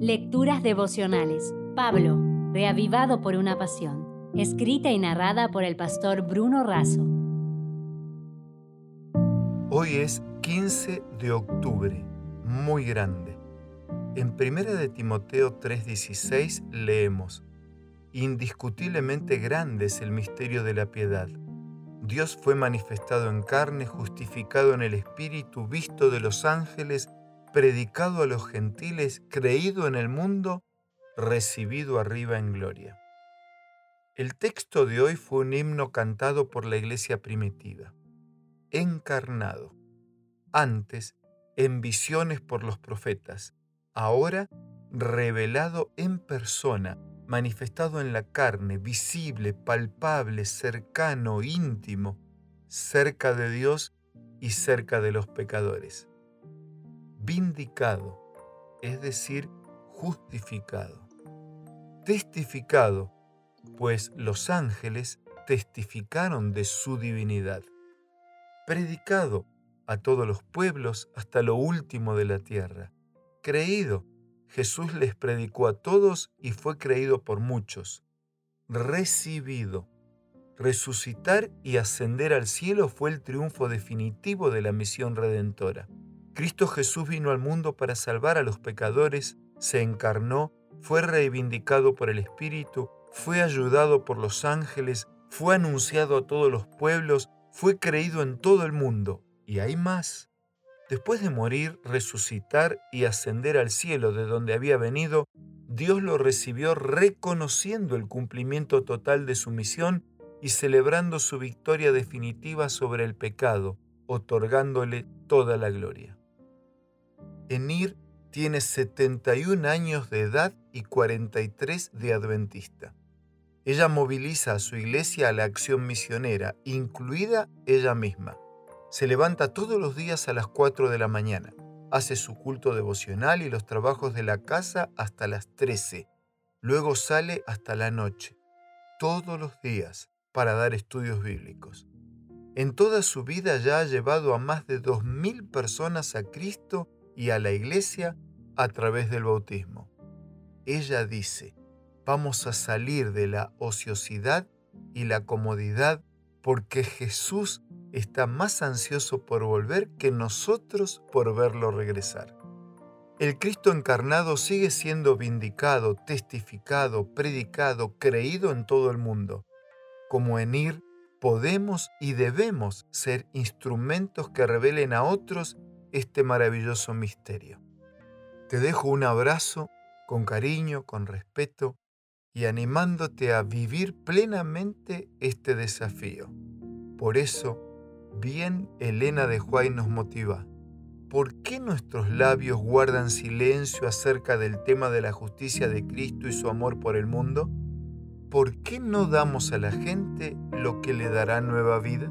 Lecturas devocionales. Pablo, reavivado por una pasión. Escrita y narrada por el pastor Bruno Razo. Hoy es 15 de octubre, muy grande. En 1 de Timoteo 3:16 leemos, Indiscutiblemente grande es el misterio de la piedad. Dios fue manifestado en carne, justificado en el Espíritu, visto de los ángeles, predicado a los gentiles, creído en el mundo, recibido arriba en gloria. El texto de hoy fue un himno cantado por la iglesia primitiva. Encarnado. Antes, en visiones por los profetas. Ahora, revelado en persona manifestado en la carne, visible, palpable, cercano, íntimo, cerca de Dios y cerca de los pecadores. Vindicado, es decir, justificado. Testificado, pues los ángeles testificaron de su divinidad. Predicado a todos los pueblos hasta lo último de la tierra. Creído, Jesús les predicó a todos y fue creído por muchos. Recibido. Resucitar y ascender al cielo fue el triunfo definitivo de la misión redentora. Cristo Jesús vino al mundo para salvar a los pecadores, se encarnó, fue reivindicado por el Espíritu, fue ayudado por los ángeles, fue anunciado a todos los pueblos, fue creído en todo el mundo. Y hay más. Después de morir, resucitar y ascender al cielo de donde había venido, Dios lo recibió reconociendo el cumplimiento total de su misión y celebrando su victoria definitiva sobre el pecado, otorgándole toda la gloria. Enir tiene 71 años de edad y 43 de adventista. Ella moviliza a su iglesia a la acción misionera, incluida ella misma. Se levanta todos los días a las 4 de la mañana. Hace su culto devocional y los trabajos de la casa hasta las 13. Luego sale hasta la noche, todos los días, para dar estudios bíblicos. En toda su vida ya ha llevado a más de 2.000 personas a Cristo y a la iglesia a través del bautismo. Ella dice, vamos a salir de la ociosidad y la comodidad porque Jesús está más ansioso por volver que nosotros por verlo regresar. El Cristo encarnado sigue siendo vindicado, testificado, predicado, creído en todo el mundo. Como en ir, podemos y debemos ser instrumentos que revelen a otros este maravilloso misterio. Te dejo un abrazo con cariño, con respeto y animándote a vivir plenamente este desafío. Por eso, Bien Elena de Huay nos motiva. ¿Por qué nuestros labios guardan silencio acerca del tema de la justicia de Cristo y su amor por el mundo? ¿Por qué no damos a la gente lo que le dará nueva vida?